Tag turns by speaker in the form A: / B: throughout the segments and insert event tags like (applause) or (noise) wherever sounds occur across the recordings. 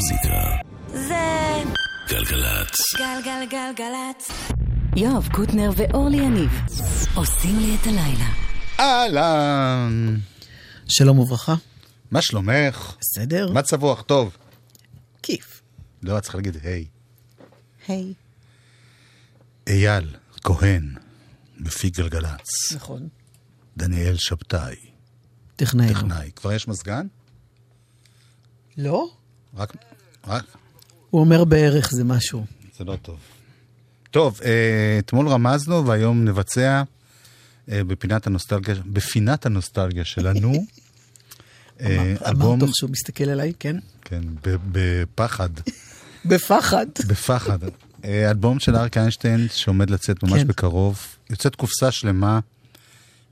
A: המוזיקה.
B: זה
A: גלגלצ.
B: גלגלגלגלצ. יואב קוטנר ואורלי יניב עושים לי את הלילה.
C: אהלן,
D: שלום וברכה.
C: מה שלומך?
D: בסדר?
C: מצב רוח טוב.
D: כיף.
C: לא, את צריכה להגיד היי.
D: היי.
C: אייל כהן, מפיק גלגלצ.
D: נכון.
C: דניאל שבתאי,
D: טכנאי.
C: טכנאי. כבר יש מזגן?
D: לא?
C: רק... רק...
D: הוא אומר בערך זה משהו.
C: זה לא טוב. טוב, אה, אתמול רמזנו והיום נבצע אה, בפינת הנוסטלגיה, בפינת הנוסטלגיה שלנו. (laughs) אה,
D: אמר
C: אלבום,
D: תוך שהוא מסתכל עליי, כן?
C: כן, בפחד, (laughs)
D: בפחד. (laughs)
C: בפחד. אה, אלבום של אריק איינשטיין שעומד לצאת ממש
D: כן.
C: בקרוב. יוצאת קופסה שלמה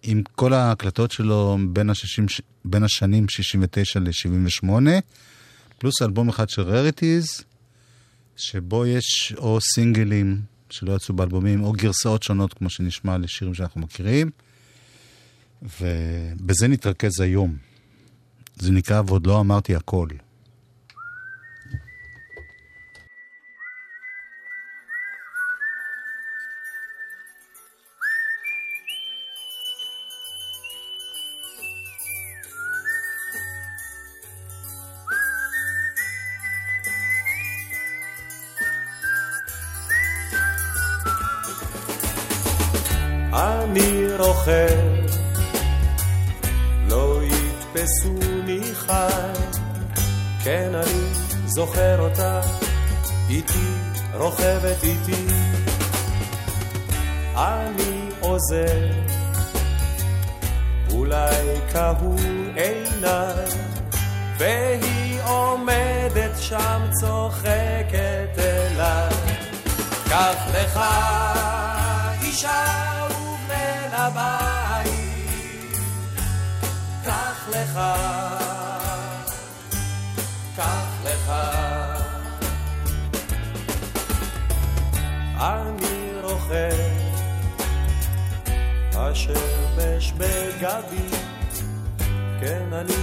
C: עם כל ההקלטות שלו בין, השישים, ש- בין השנים 69 ל-78, פלוס אלבום אחד של רריטיז, שבו יש או סינגלים שלא יצאו באלבומים, או גרסאות שונות, כמו שנשמע לשירים שאנחנו מכירים. ובזה נתרכז היום. זה נקרא ועוד לא אמרתי הכל.
E: אני רוכב, לא יתפסוני חי, כן אני זוכר אותה, איתי, רוכבת איתי. אני עוזר, אולי קהו עיניי, והיא עומדת שם צוחקת אליי. קח לך אישה הבית, קח לך, קח לך. אני רוכב, השמש בגבי, כן אני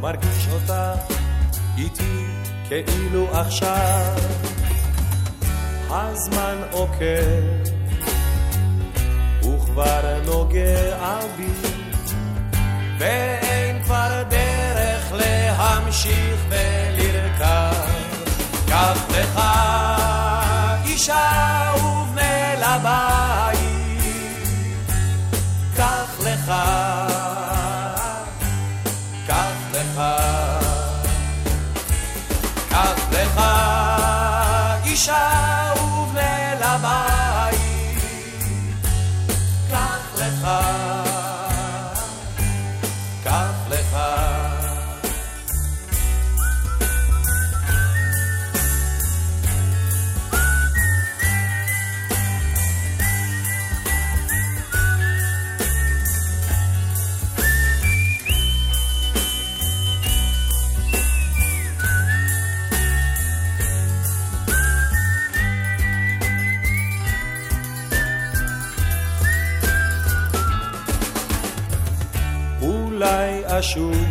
E: מרגיש אותה איתי כאילו עכשיו. הזמן עוקב, וכבר נוגע בי, ואין כבר דרך להמשיך ולרכב. קח לך אישה ובנה לבית, קח לך, קח לך. קח לך אישה אולי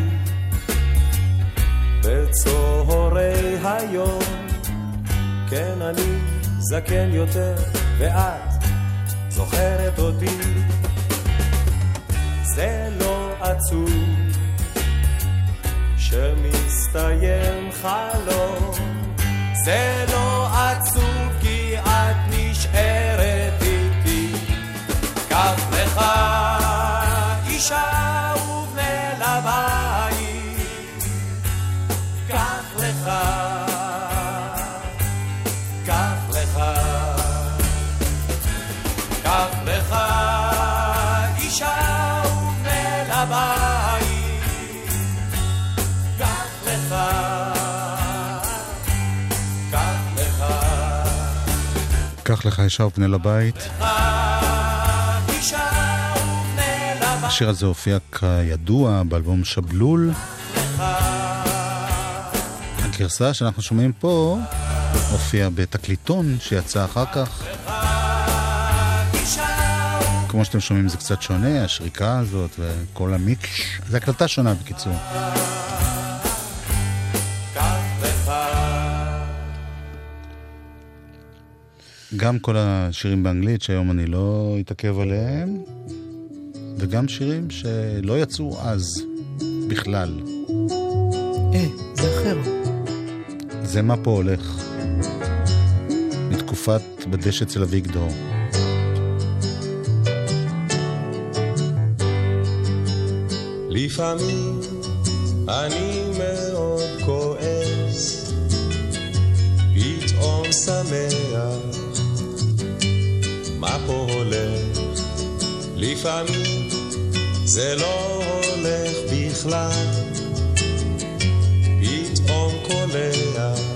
E: קח לך אישה
C: ופנה לבית.
E: אישה ובנה לבית.
C: השיר הזה הופיע כידוע באלבום שבלול. הגרסה שאנחנו שומעים פה הופיעה בתקליטון שיצא אחר כך. כמו שאתם שומעים זה קצת שונה, השריקה הזאת וכל המיקש. זו הקלטה שונה בקיצור. גם כל השירים באנגלית, שהיום אני לא אתעכב עליהם, וגם שירים שלא יצאו אז בכלל.
D: אה, זה אחר.
C: זה מה פה הולך. מתקופת בדשא אצל אביגדור.
E: לפעמים אני מאוד כועס, פתאום שמח, מה פה הולך? לפעמים זה לא הולך בכלל, פתאום קולח,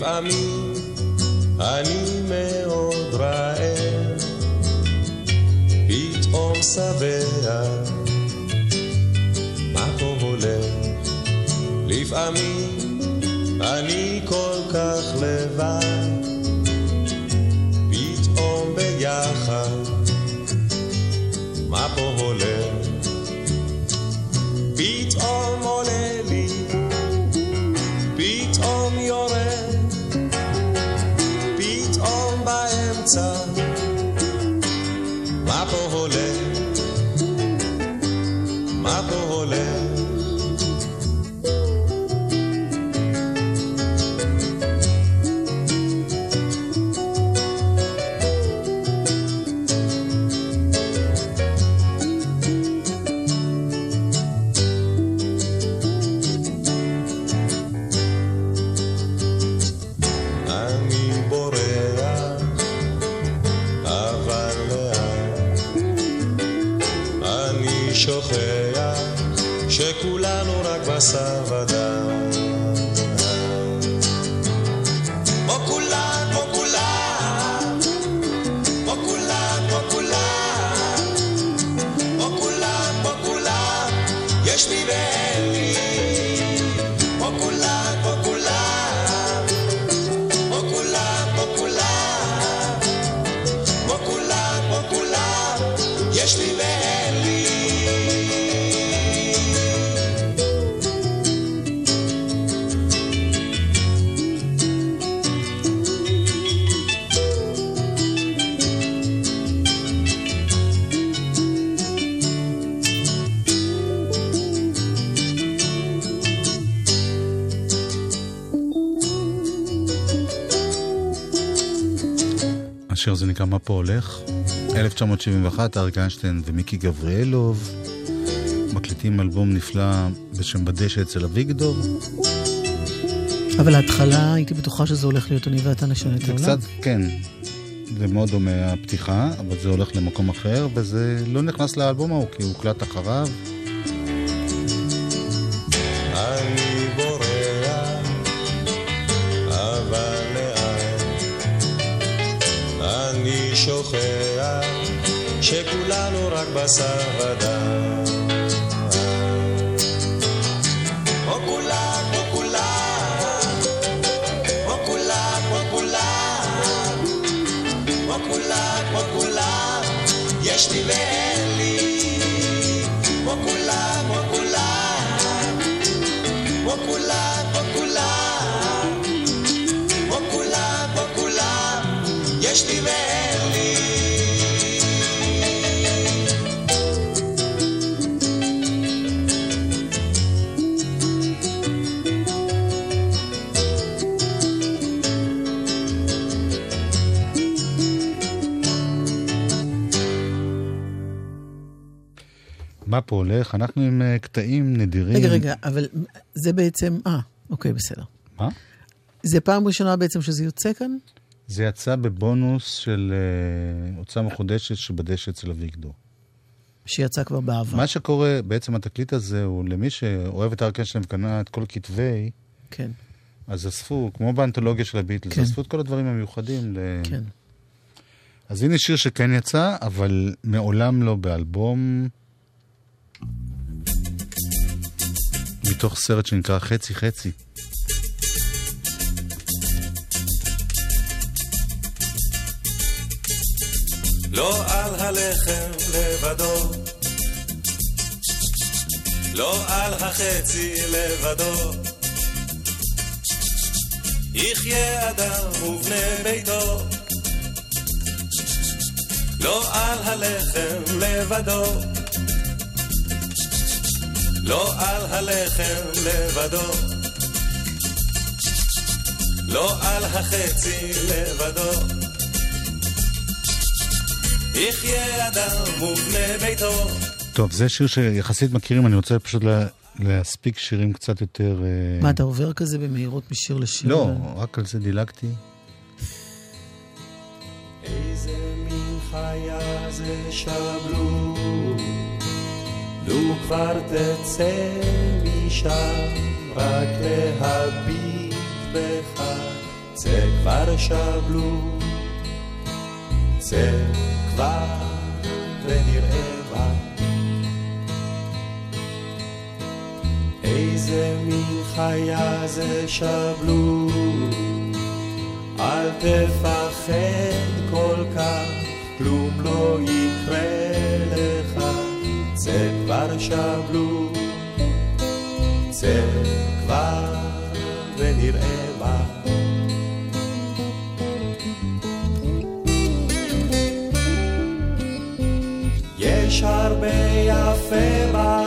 E: לפעמים אני
C: השיר הזה נקרא מה פה הולך. 1971, אריק איינשטיין ומיקי גבריאלוב מקליטים אלבום נפלא בשם בדשא אצל אביגדור.
D: אבל ההתחלה, הייתי בטוחה שזה הולך להיות אני ואתה נשנה את
C: זה
D: העולם.
C: קצת, כן, זה מאוד דומה הפתיחה, אבל זה הולך למקום אחר, וזה לא נכנס לאלבום ההוא, כי הוא הוקלט אחריו.
E: वद
C: מה פה הולך? אנחנו עם אה, קטעים נדירים.
D: רגע, רגע, אבל זה בעצם... אה, אוקיי, בסדר.
C: מה?
D: זה פעם ראשונה בעצם שזה יוצא כאן?
C: זה יצא בבונוס של אה, הוצאה מחודשת שבדשא אצל אביגדור.
D: שיצא כבר בעבר.
C: מה שקורה, בעצם התקליט הזה הוא למי שאוהב את אריק איינשטיין וקנה את כל כתבי,
D: כן,
C: אז אספו, כמו באנתולוגיה של הביטלס,
D: כן.
C: אספו את כל הדברים המיוחדים. ל...
D: כן.
C: אז הנה שיר שכן יצא, אבל מעולם לא באלבום. מתוך סרט שנקרא חצי חצי.
E: לא על הלחם לבדו, לא על החצי לבדו. יחיה אדם ובני ביתו, לא על הלחם לבדו, לא על הלחם לבדו, לא על החצי לבדו. יחיה אדם ובני ביתו.
C: טוב, זה שיר שיחסית מכירים, אני רוצה פשוט לה, להספיק שירים קצת יותר... אה,
D: מה, אתה עובר כזה במהירות משיר לשיר?
C: לא, רק על זה דילגתי.
E: איזה מין חיה זה שבלו, לו כבר תצא משם, רק להביט בך, צא כבר שבלו, צא כבר ונראה מה. איזה מין חיה זה שבלו, אל תפחד כבר שבלו, צא כבר ונראה מה. יש הרבה יפה בעולם,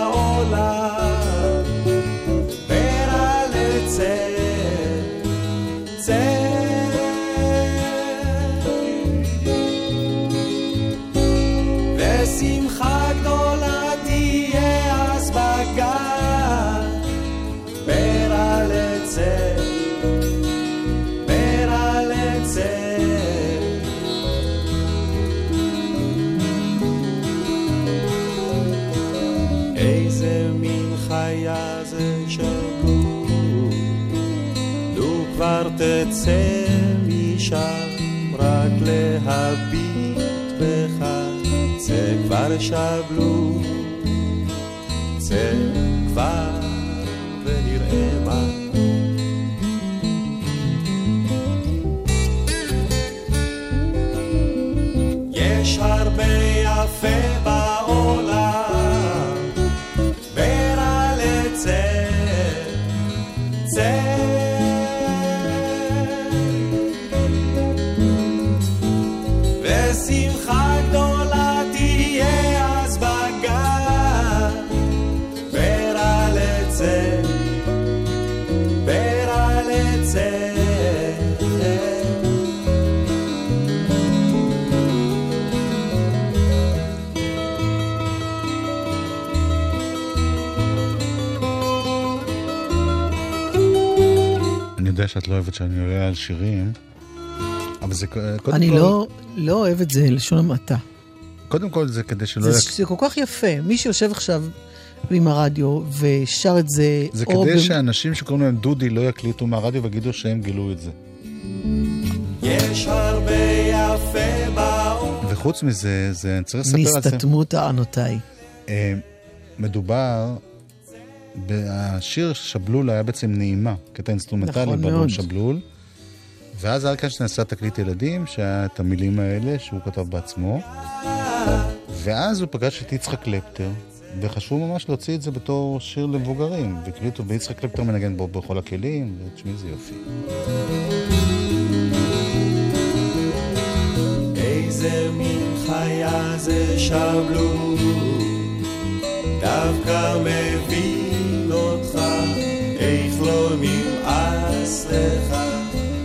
E: צא
C: שאת לא אוהבת שאני עולה על שירים, אבל זה קודם כל...
D: אני לא, לא אוהב את זה, לשון המעטה.
C: קודם כל זה כדי שלא...
D: זה,
C: יק-
D: זה כל כך יפה. מי שיושב עכשיו עם הרדיו ושר את זה,
C: זה כדי
D: במ-
C: שאנשים שקוראים להם דודי לא יקליטו מהרדיו ויגידו שהם גילו את זה.
E: יש הרבה יפה בעולם.
C: וחוץ מזה, זה, אני צריך לספר על זה.
D: נסתתמו טענותיי.
C: אה, מדובר, השיר שבלול היה בעצם נעימה, קטע אינסטרומנטלי
D: נכון
C: באלבום
D: מאוד.
C: שבלול. ואז ארקנשטיין עשה תקליט ילדים, שהיה את המילים האלה שהוא כתב בעצמו. ואז הוא פגש את יצחק קלפטר, וחשבו ממש להוציא את זה בתור שיר למבוגרים. והקליטו, ויצחק קלפטר מנגן בו בכל הכלים, ותשמעי איזה יופי.
E: איזה מין חיה זה שבלול, דווקא מבין נמאס לך,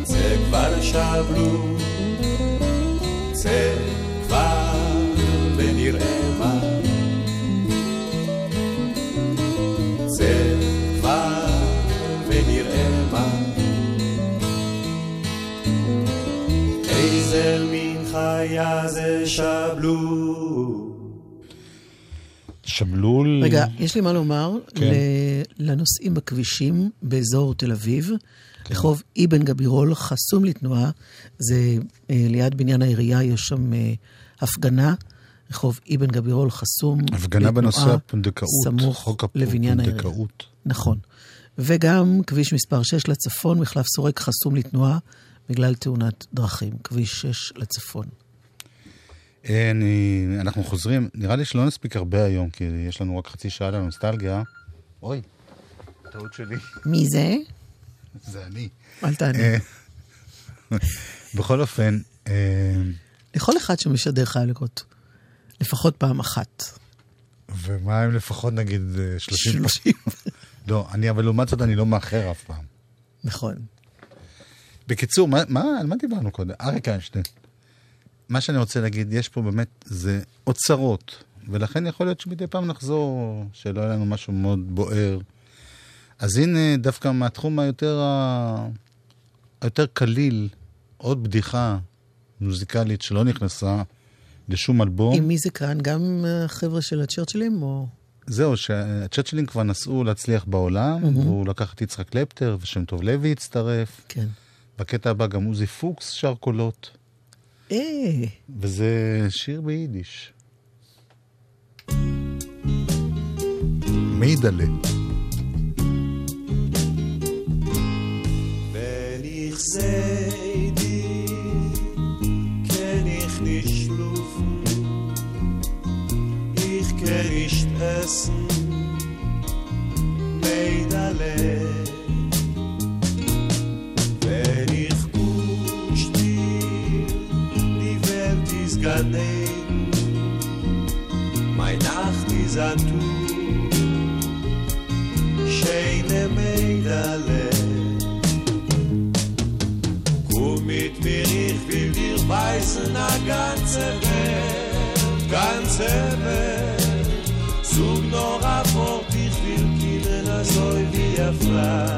E: זה כבר שבלו, זה כבר ונראה מה. זה כבר ונראה מה. איזה מין חיה זה שבלו.
C: שבלול...
D: רגע, יש לי מה לומר
C: כן.
D: לנוסעים בכבישים באזור תל אביב. רחוב אבן גבירול חסום לתנועה, זה אה, ליד בניין העירייה, יש שם אה, הפגנה רחוב אבן גבירול חסום.
C: הפגנה בנושא הפונדקאות,
D: סמוך
C: חוק
D: לבניין העירייה. נכון. וגם כביש מספר 6 לצפון, מחלף סורק חסום לתנועה בגלל תאונת דרכים. כביש 6 לצפון.
C: אה, אני, אנחנו חוזרים, נראה לי שלא נספיק הרבה היום, כי יש לנו רק חצי שעה לנוסטלגיה. אוי, טעות שלי,
D: מי זה?
C: זה אני.
D: אל תענה.
C: אה, בכל אופן, אה,
D: לכל אחד שמשדר חייב לקרות לפחות פעם אחת.
C: ומה אם לפחות נגיד אה, 30 פעם?
D: שלושים. (laughs)
C: לא, אני, אבל לעומת זאת אני לא מאחר אף פעם.
D: נכון.
C: בקיצור, מה, מה, על מה דיברנו קודם? אריק איינשטיין. מה שאני רוצה להגיד, יש פה באמת, זה אוצרות, ולכן יכול להיות שמדי פעם נחזור, שלא יהיה לנו משהו מאוד בוער. אז הנה, דווקא מהתחום היותר, ה... היותר קליל, עוד בדיחה מוזיקלית שלא נכנסה לשום אלבום.
D: עם מי זה כאן? גם החבר'ה של הצ'רצ'ילים או...
C: זהו, שהצ'אצ'לים כבר נסעו להצליח בעולם, והוא לקח את יצחק קלפטר, ושם טוב לוי הצטרף.
D: כן.
C: בקטע הבא גם עוזי פוקס שר קולות.
D: אה,
C: וזה שיר ביידיש.
E: nicht essen, Meidale. Wenn ist Gan Eden. Meine Nacht ist ein Tuch, schöne Meidale. Komm mit mir, ich will dir weisen, a ganze Welt, ganze Welt. Sog noch a Wort, ich will a so wie a Flash,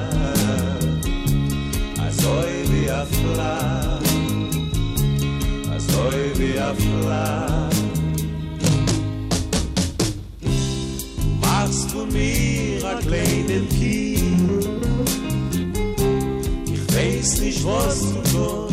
E: wie a. Du machst von mir a kleinen Kind, ich weiß nicht, was du tust.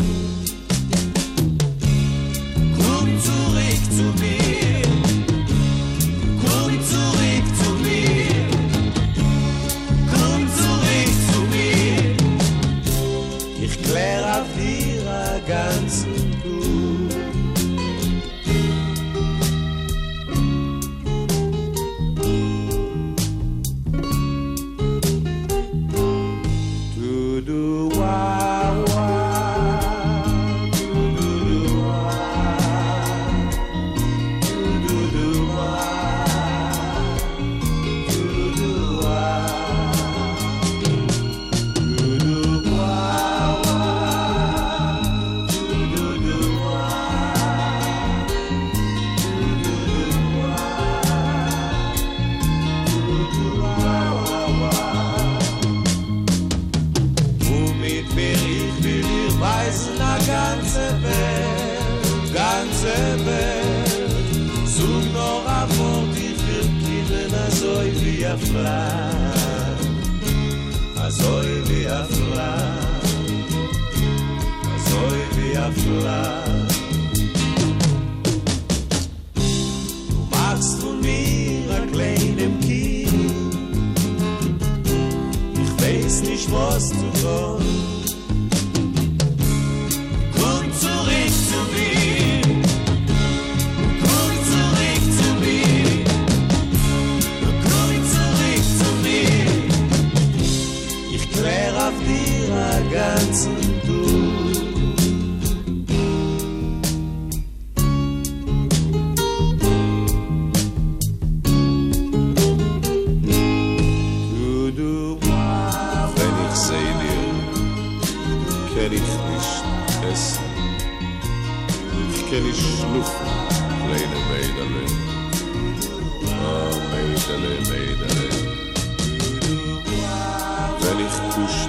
E: Ich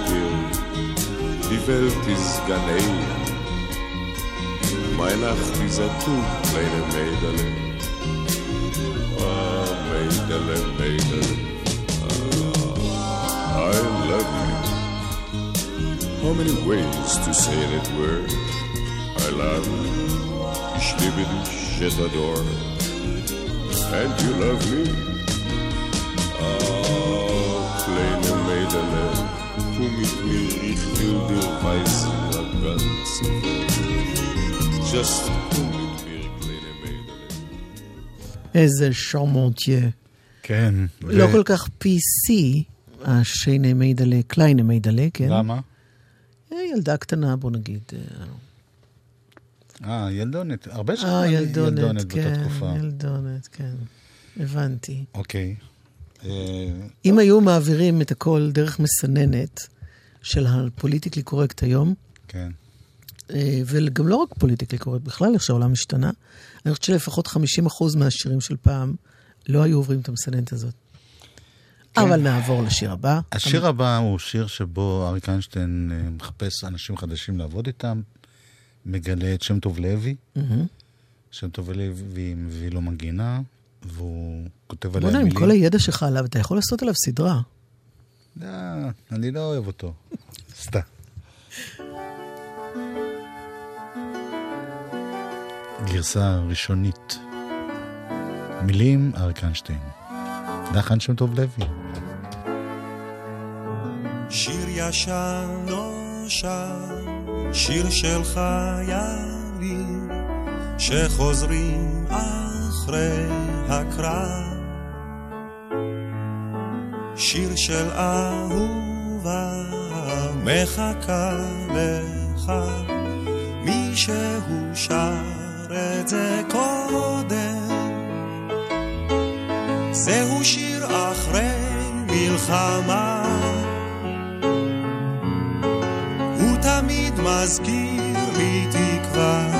E: die Welt Ganei. Kleine Mädele. Oh, Mädele, Mädele. Ah, I love you. How many ways to say that word? I love you. Ich liebe dich, je t'adore. and you love me. Kleine Mädele, tu mit mir, ich will dir weißen, ganz Just tu mit mir, kleine Mädele.
D: איזה שרמונטיה.
C: כן.
D: לא כל כך PC, השיינה מיידלה, קליינה מיידלה, כן?
C: למה?
D: אה, ילדה קטנה, בוא נגיד. אה,
C: אה, ילדונת. הרבה שנים
D: אה,
C: אני
D: ילדונת,
C: באותה
D: כן,
C: תקופה.
D: ילדונת, כן. הבנתי.
C: אוקיי.
D: אם היו מעבירים את הכל דרך מסננת של ה politically correct היום,
C: כן.
D: אה, וגם לא רק politically correct, בכלל איך שהעולם השתנה, אני חושבת שלפחות 50% מהשירים של פעם לא היו עוברים את המסננת הזאת. אבל נעבור לשיר הבא.
C: השיר הבא הוא שיר שבו אריק איינשטיין אה, מחפש אנשים חדשים לעבוד איתם, מגלה את שם טוב לוי.
D: מהמם.
C: שם טוב לוי מביא לו מנגינה, והוא כותב עליה
D: בוא'נה, עם
C: מילים.
D: כל הידע שלך עליו, אתה יכול לעשות עליו סדרה.
C: לא, אני לא אוהב אותו. (laughs) סתם. גרסה ראשונית. מילים אריק איינשטיין. לחן שם טוב לוי.
E: שיר ישן נושן, שיר של חיילים שחוזרים אחרי הקרב. שיר של אהובה מחכה לך, מישהו שר את זה קודם. זהו שיר אחרי מלחמה. הוא תמיד מזכיר לי תקווה.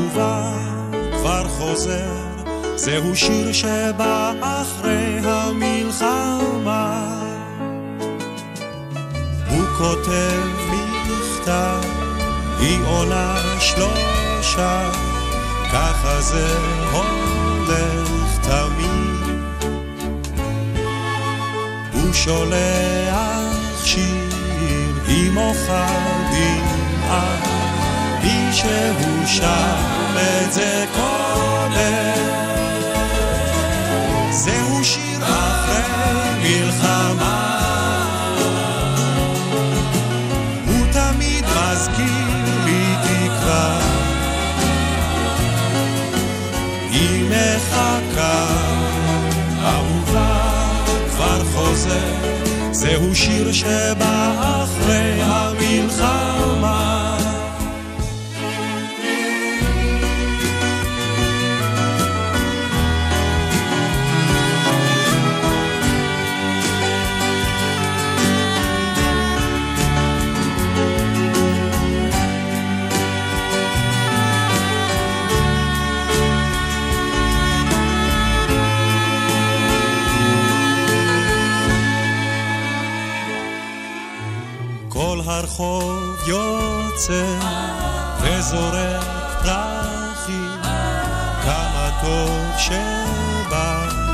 E: אהובה כבר חוזר. זהו שיר שבא אחרי המלחמה. הוא כותב מכתב, היא עונה שלושה, ככה זה הולך תמיד. הוא שולח שיר, היא מוחה דמעה, מישהו שר את זה קודם. זהו שיר אחרי מלחמה. הוא תמיד מזכיר לי תקווה. היא מחכה, אהובה כבר חוזר. זהו שיר שבא אחרי כל הרחוב יוצא וזורק פרחים, כמה טוב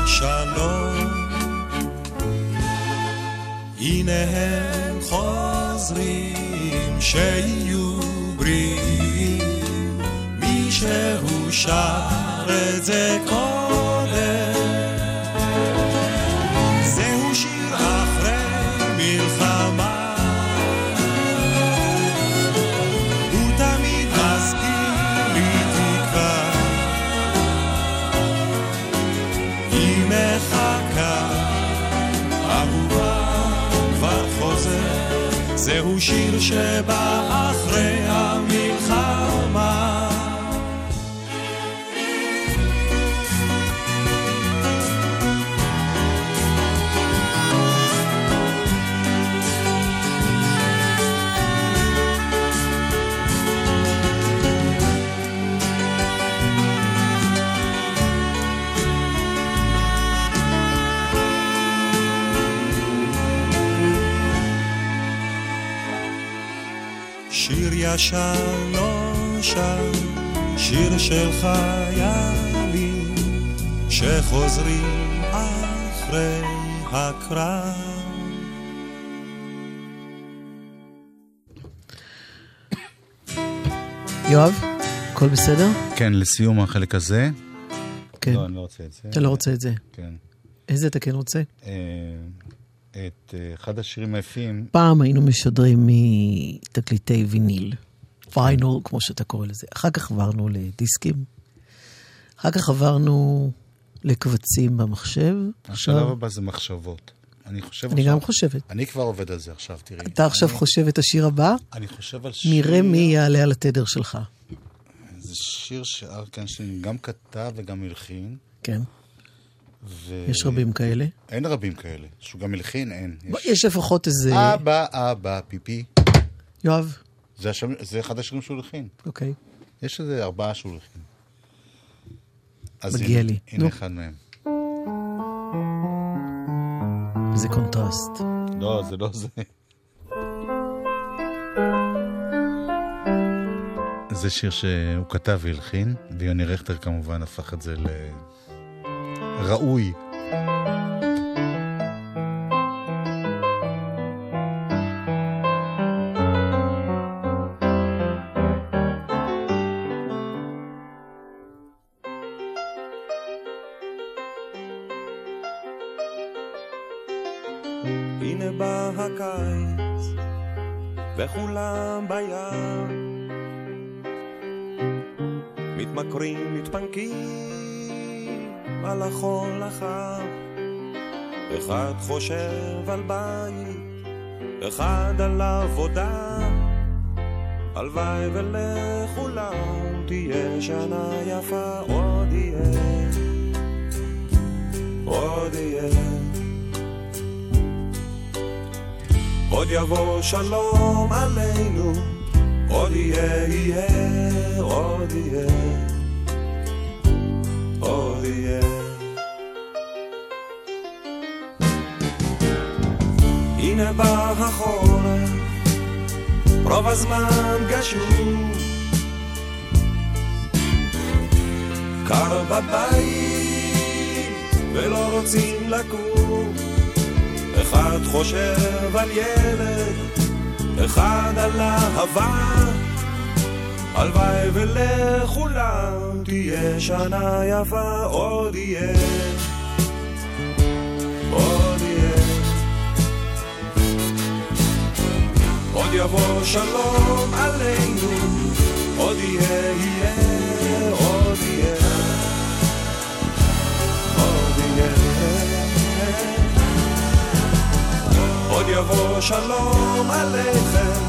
E: שבשלום. הנה הם חוזרים, שיהיו בריאים, מישהו שר את זה קודם. שיר שבא אחרי המלחמה. ישן נושן, שיר של חיילים שחוזרים אחרי הקרב.
D: יואב, הכל בסדר?
C: כן, לסיום החלק הזה.
D: כן.
C: לא, אני לא רוצה את זה.
D: אתה לא רוצה את זה.
C: כן.
D: איזה אתה כן רוצה?
C: אה, את אה, אחד השירים היפים,
D: פעם היינו משדרים מתקליטי ויניל, ויינול, כמו שאתה קורא לזה. אחר כך עברנו לדיסקים. אחר כך עברנו לקבצים במחשב.
C: השלב הבא זה מחשבות. אני חושב
D: אני
C: עכשיו-
D: גם חושבת.
C: אני כבר עובד על זה עכשיו, תראי.
D: אתה עכשיו
C: אני-
D: חושב את השיר הבא?
C: אני חושב על שיר...
D: נראה מי יעלה על התדר שלך.
C: זה שיר שארקנשטיין גם כתב וגם הלחין.
D: כן,
C: ו...
D: יש רבים כאלה.
C: אין רבים כאלה. שהוא גם הלחין, אין.
D: בוא, יש לפחות איזה...
C: אבא, אבא, פיפי.
D: יואב,
C: זה, השם, זה אחד השירים שהוא הלחין.
D: אוקיי.
C: יש איזה ארבעה שהוא הלחין.
D: מגיע
C: הנה,
D: לי.
C: הנה
D: נו.
C: אחד מהם.
D: איזה קונטרסט.
C: לא, זה לא זה. זה שיר שהוא כתב והלחין, ויוני רכטר כמובן הפך את זה לראוי.
E: אחד חושב על בית, אחד על עבודה. הלוואי ולכולם תהיה שנה יפה, עוד יהיה, עוד יהיה. עוד יבוא שלום עלינו, עוד יהיה, יהיה, עוד יהיה, החורף, רוב הזמן גשום. קר בבית, ולא רוצים לקום. אחד חושב על ילד, אחד על אהבה. הלוואי ולכולם תהיה שנה יפה, עוד יהיה, יבוא שלום עלינו, עוד יהיה, יהיה, עוד יהיה, עוד יהיה. עוד יבוא שלום עליכם,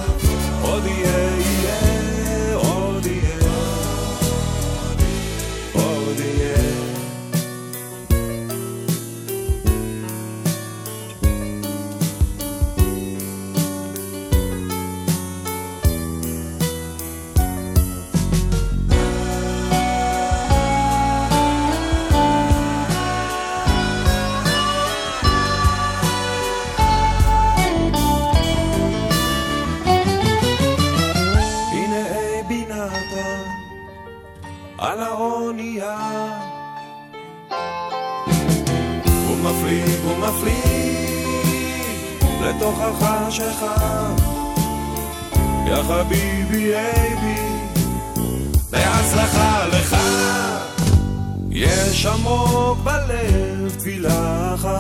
E: עוד יהיה, יהיה, עוד יהיה, עוד יהיה.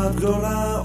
E: תפילה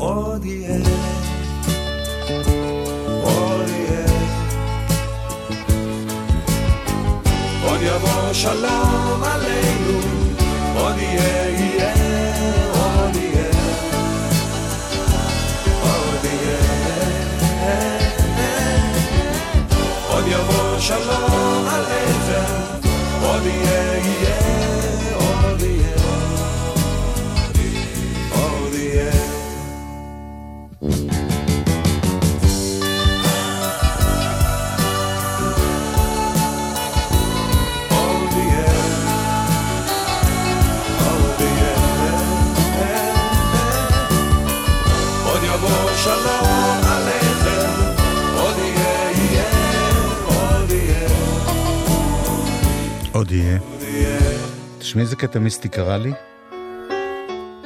C: קטע מיסטי קרה לי.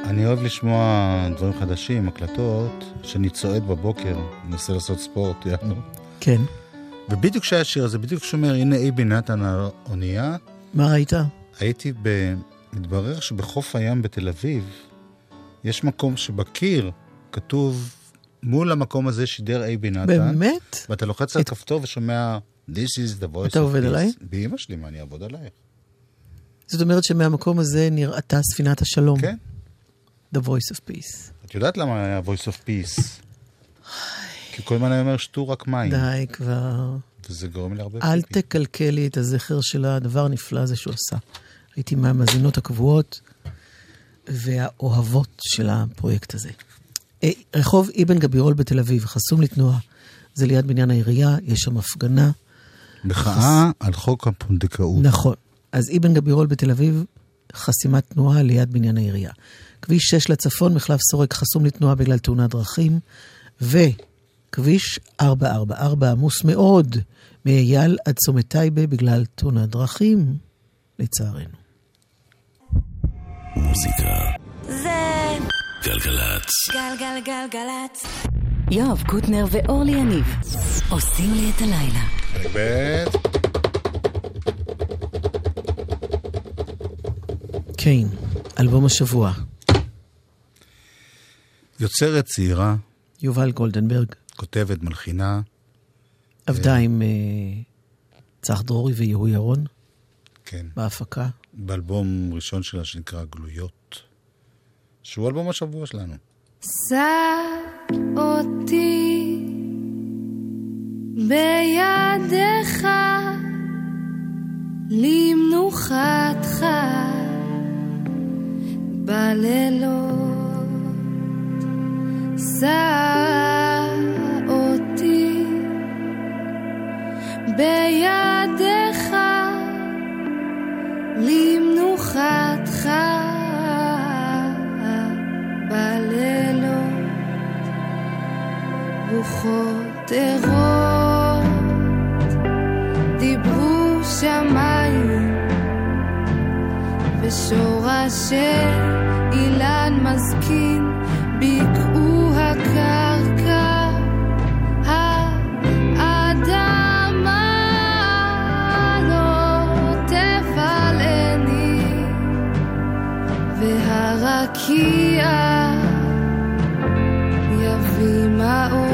C: אני אוהב לשמוע דברים חדשים, הקלטות, שאני צועד בבוקר, מנסה לעשות ספורט, יענו.
D: כן.
C: ובדיוק כשהיה השיר הזה, בדיוק כשאומר, הנה אייבי נתן על האונייה,
D: מה ראית?
C: הייתי ב... מתברר שבחוף הים בתל אביב, יש מקום שבקיר כתוב, מול המקום הזה שידר אייבי נתן.
D: באמת?
C: ואתה לוחץ על
D: את-
C: כפתור ושומע, This is the voice
D: אתה
C: of
D: עובד
C: peace.
D: עליי?
C: באמא שלי, מה אני אעבוד עלייך?
D: זאת אומרת שמהמקום הזה נראתה ספינת השלום.
C: כן.
D: The voice of peace.
C: את יודעת למה היה voice of peace? כי כל הזמן היה אומר, שתו רק מים.
D: די כבר.
C: וזה גורם לי הרבה
D: אל
C: פיפי.
D: תקלקל לי את הזכר של הדבר הנפלא הזה שהוא עשה. הייתי מהמאזינות הקבועות והאוהבות של הפרויקט הזה. אה, רחוב אבן גבירול בתל אביב, חסום לתנועה. זה ליד בניין העירייה, יש שם הפגנה.
C: מחאה על חוק הפונדקאות.
D: נכון. אז אבן גבירול בתל אביב, חסימת תנועה ליד בניין העירייה. כביש 6 לצפון, מחלף סורק חסום לתנועה בגלל תאונת דרכים, וכביש 444 עמוס מאוד מאייל עד צומת טייבה בגלל תאונת דרכים, לצערנו.
F: מוזיקה.
B: זה
F: גלגלצ.
B: גלגלגלגלצ. יואב קוטנר ואורלי יניב עושים לי את הלילה.
C: באמת?
D: כן, אלבום השבוע,
C: יוצרת צעירה,
D: יובל גולדנברג,
C: כותבת, מלחינה,
D: עבדה עם אה, צח דרורי ויהוא ירון.
C: כן,
D: בהפקה.
C: באלבום ראשון שלה שנקרא גלויות, שהוא אלבום השבוע שלנו.
G: שא אותי בידיך למנוחתך בלילות. שא אותי רוחות ערות דיברו שמיים ושורשי אילן מזקין ביקעו הקרקע. האדמה לא תפלאני והרקיע יביא מעוף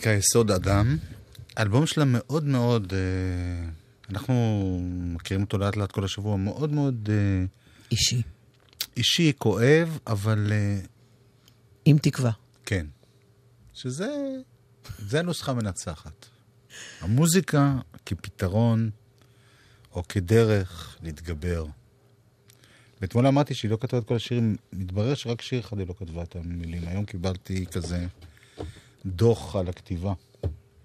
C: זה נקרא יסוד אדם. האלבום שלה מאוד מאוד, אה, אנחנו מכירים אותו לאט לאט כל השבוע, מאוד מאוד אה,
D: אישי.
C: אישי, כואב, אבל אה,
D: עם תקווה.
C: כן. שזה, זה הנוסחה המנצחת. המוזיקה כפתרון או כדרך להתגבר. ואתמול אמרתי שהיא לא כתבה את כל השירים, מתברר שרק שיר אחד היא לא כתבה את המילים. היום קיבלתי כזה דוח על הכתיבה.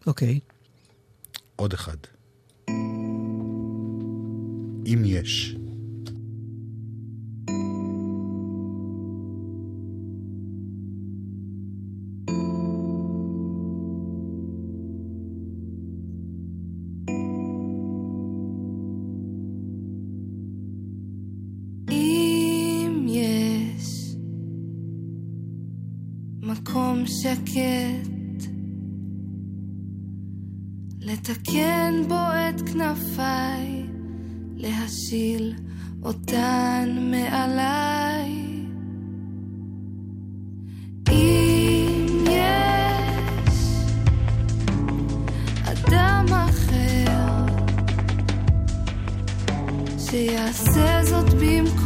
D: אוקיי.
C: עוד אחד. אם יש.
G: שקט לתקן בו את כנפיי, להשיל אותן מעליי. שיעשה זאת במקומי,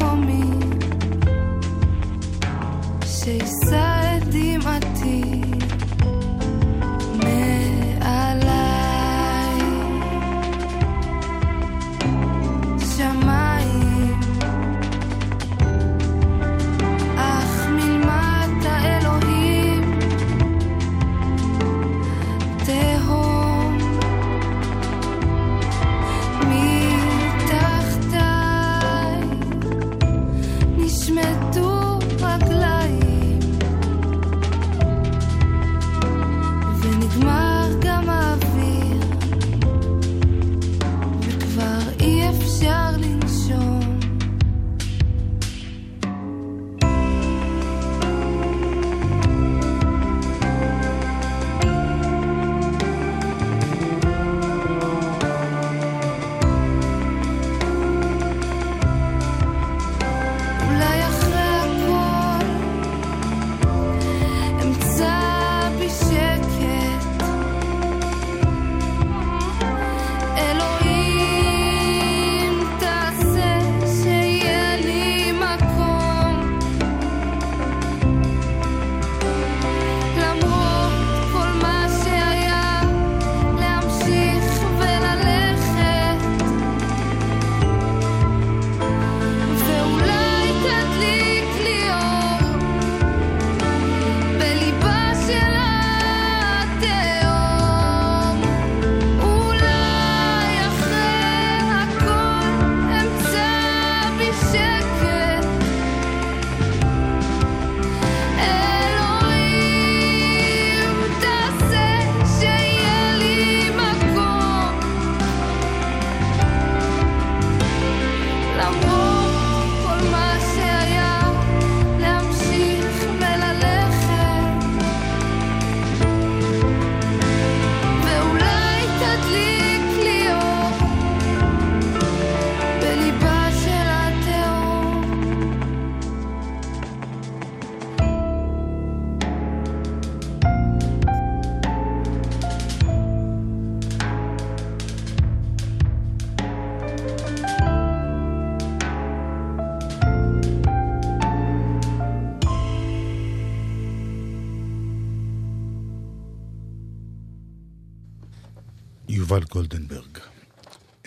C: גולדנברג.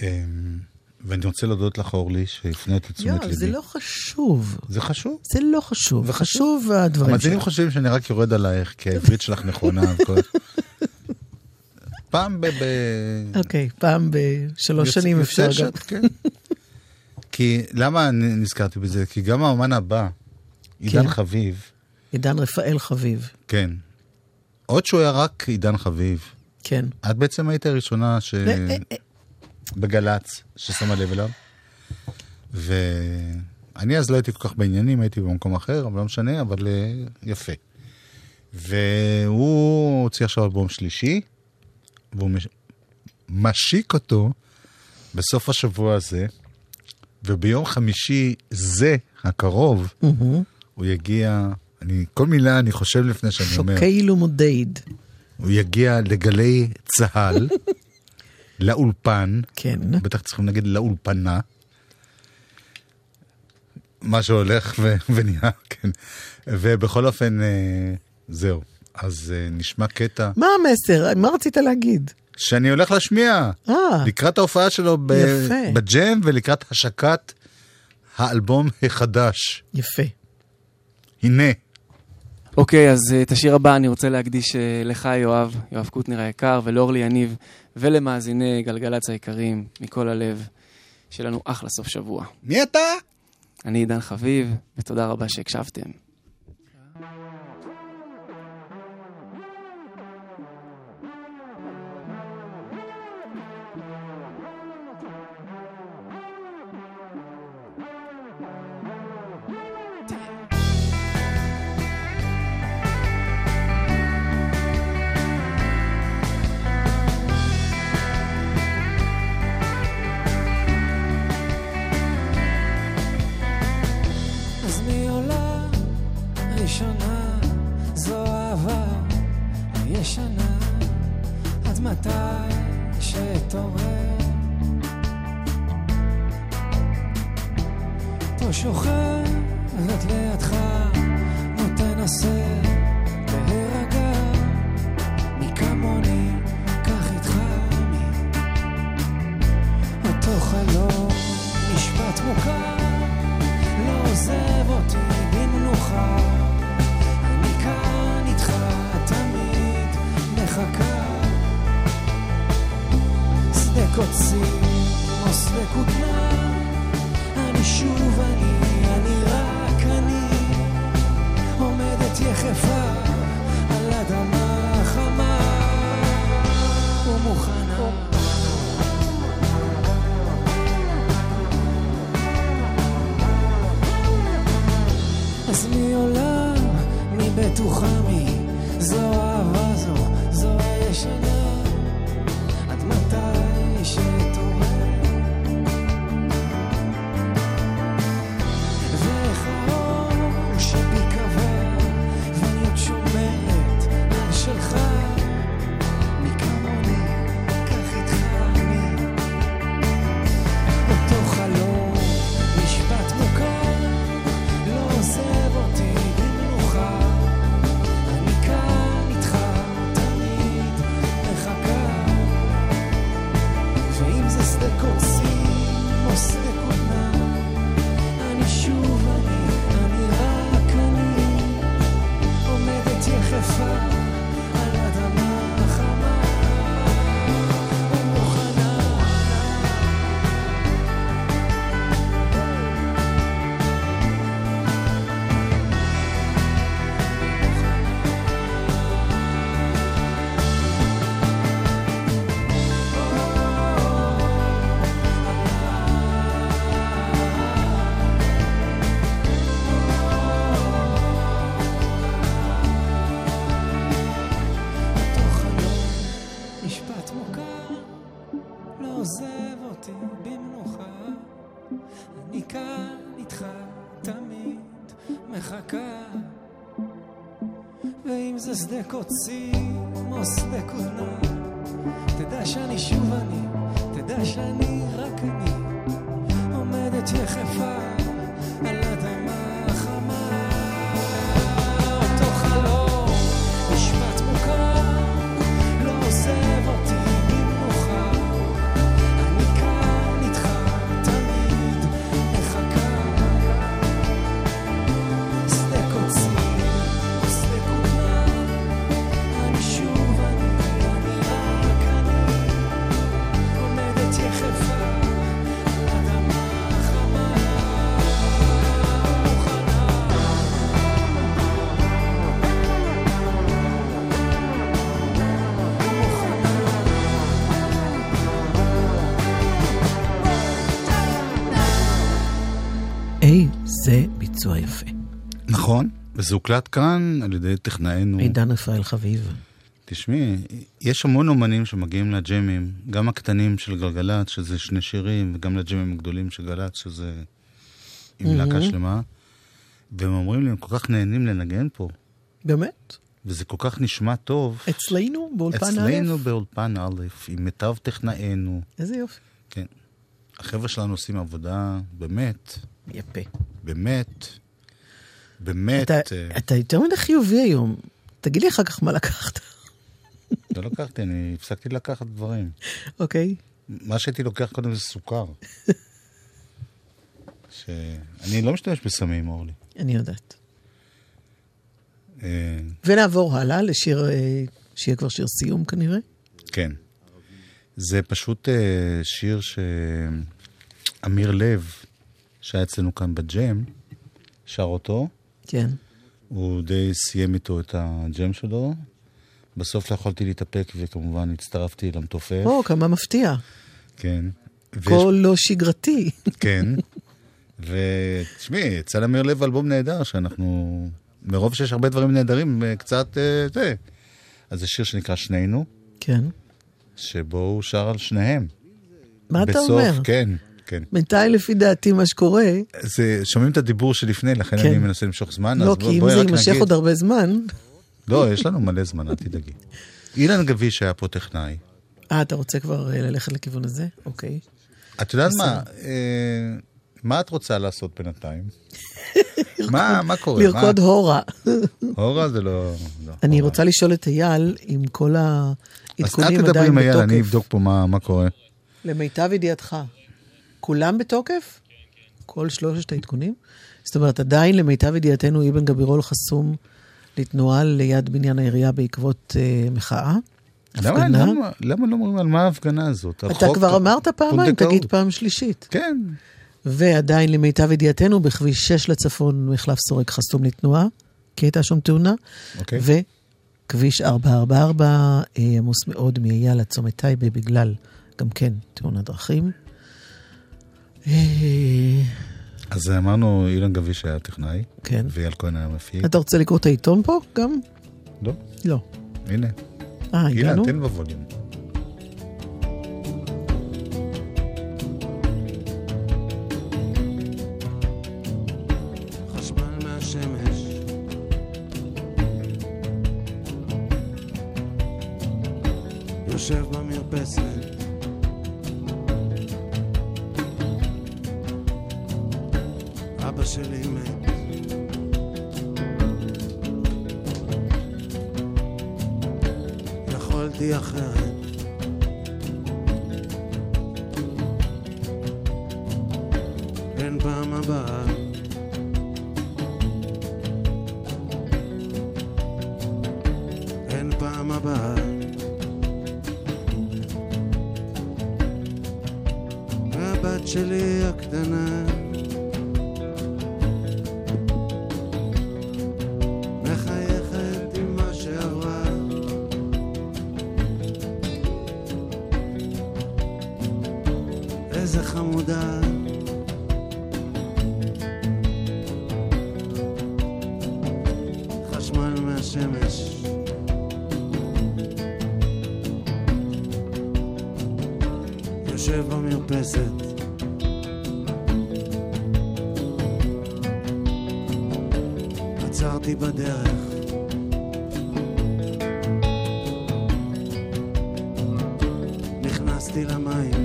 C: אמ, ואני רוצה להודות לך, אורלי, שהפנית את תשומת ליבי.
D: זה לא חשוב.
C: זה חשוב.
D: זה לא חשוב.
C: וחשוב.
D: חשוב הדברים
C: המאזינים
D: שלך.
C: חושבים שאני רק יורד עלייך, כי העברית שלך נכונה. פעם ב...
D: אוקיי, פעם בשלוש שנים אפשר גם.
C: כן. כי, למה נזכרתי בזה? כי גם האומן הבא, עידן
D: כן.
C: חביב,
D: עידן רפאל חביב.
C: כן. עוד שהוא היה רק עידן חביב,
D: כן.
C: את בעצם היית הראשונה ש...
D: אה, אה,
C: בגל"צ, ששמה לב אליו. ואני אז לא הייתי כל כך בעניינים, הייתי במקום אחר, אבל לא משנה, אבל אה, יפה. והוא הוציא עכשיו אלבום שלישי, והוא מש... משיק אותו בסוף השבוע הזה, וביום חמישי זה, הקרוב,
D: מהמם.
C: הוא יגיע, אני, כל מילה אני חושב לפני שאני אומר.
D: שוקייל ומודד.
C: הוא יגיע לגלי צה"ל, (laughs) לאולפן,
D: כן.
C: בטח צריכים להגיד לאולפנה. מה שהולך ו- (laughs) ונהיה, כן. ובכל אופן, אה, זהו. אז אה, נשמע קטע
D: מה המסר? מה רצית להגיד?
C: שאני הולך להשמיע.
D: אה,
C: לקראת ההופעה שלו ב-
D: יפה.
C: בג'ם ולקראת השקת האלבום החדש.
D: יפה.
C: הנה.
F: אוקיי, אז אה, את השיר הבא אני רוצה להקדיש אה, לך, יואב, יואב קוטנר היקר, ולאורלי יניב, ולמאזיני גלגלצ היקרים, מכל הלב, שיהיה לנו אחלה סוף שבוע.
C: מי אתה?
F: אני עידן חביב, ותודה רבה שהקשבתם.
C: וזה הוקלט כאן על ידי טכנאינו.
D: עידן רפאל חביב.
C: תשמעי, יש המון אומנים שמגיעים לג'מים, גם הקטנים של גלגלצ, שזה שני שירים, וגם לג'מים הגדולים של גל"צ, שזה עם להקה שלמה, והם אומרים לי, הם כל כך נהנים לנגן פה.
D: באמת?
C: וזה כל כך נשמע טוב.
D: אצלנו, באולפן א'?
C: אצלנו באולפן א', עם מיטב טכנאינו.
D: איזה יופי.
C: כן. החבר'ה שלנו עושים עבודה באמת,
D: יפה.
C: באמת, באמת,
D: אתה,
C: אה,
D: אתה יותר מדי חיובי היום. תגיד לי אחר כך מה לקחת,
C: לא לקחתי, אני הפסקתי לקחת דברים.
D: אוקיי?
C: מה שהייתי לוקח קודם זה סוכר. שאני לא משתמש בסמים, אורלי.
D: אני יודעת.
C: אה,
D: ונעבור הלאה לשיר, אה, שיהיה כבר שיר סיום כנראה.
C: כן. זה פשוט שיר שאמיר לב, שהיה אצלנו כאן בג'ם, שר אותו.
D: כן.
C: הוא די סיים איתו את הג'ם שלו. בסוף לא יכולתי להתאפק, וכמובן הצטרפתי למתופף.
D: או, כמה מפתיע.
C: כן. ויש-
D: קול לא שגרתי.
C: כן. ותשמעי, יצא לאמיר לב אלבום נהדר, שאנחנו... מרוב שיש הרבה דברים נהדרים, אה, קצת אה, זה. אז זה שיר שנקרא שנינו,
D: כן.
C: שבו הוא שר על שניהם.
D: מה אתה
C: בסוף,
D: אומר?
C: כן, כן.
D: בינתיים, לפי דעתי, מה שקורה,
C: זה, שומעים את הדיבור שלפני, לכן
D: כן.
C: אני מנסה למשוך זמן,
D: לא,
C: אז
D: כי אם זה יימשך. עוד הרבה זמן,
C: לא, יש לנו מלא זמן, אל תדאגי. (laughs) אילן גביש היה פה טכנאי.
D: אה, אתה רוצה כבר אה, ללכת לכיוון הזה? אוקיי.
C: את יודעת מה? אה, מה את רוצה לעשות בינתיים? (laughs) מה, מה קורה?
D: לרקוד? הורה.
C: הורה זה לא... לא,
D: אני. רוצה לשאול את אייל, אם כל
C: אז את
D: העדכונים
C: תדברי
D: עדיין
C: עם אייל, אני
D: בתוקף.
C: אבדוק פה מה קורה.
D: למיטב ידיעתך, כולם בתוקף? כל שלושת העדכונים? זאת אומרת, עדיין למיטב ידיעתנו אבן גבירול חסום לתנועה ליד בניין העירייה בעקבות אה, מחאה?
C: למה? למה, למה לא אומרים על מה ההפגנה הזאת?
D: אתה
C: החוק-
D: כבר אמרת פעמיים. תגיד פעם שלישית.
C: כן.
D: ועדיין למיטב ידיעתנו, בכביש 6 לצפון, מחלף סורק חסום לתנועה, כי הייתה שם תאונה.
C: אוקיי.
D: וכביש 444 אה, עמוס מאוד מאייל עד צומת טייבה בגלל, גם כן, תאונת דרכים. אה,
C: אז אמרנו, אילן גביש היה טכנאי,
D: כן.
C: ואייל כהן היה מפיק.
D: אתה רוצה לקרוא את העיתון פה גם?
C: לא,
D: לא.
C: הנה.
D: אה,
C: אילן,
D: הגענו?
C: תן בווליום.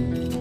C: Bye.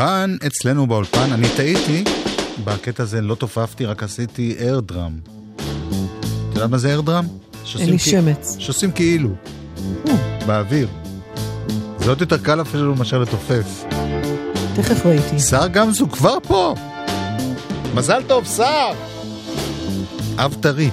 C: כאן אצלנו באולפן, אני טעיתי, בקטע הזה לא תופפתי, רק עשיתי אר דראם. אתה יודע מה זה אר דראם?
D: אין לי שמץ.
C: שעושים כאילו, באוויר. זה עוד יותר קל אפילו מאשר לתופף.
D: תכף ראיתי.
C: שר גמזו כבר פה! מזל טוב, שר! אב טרי.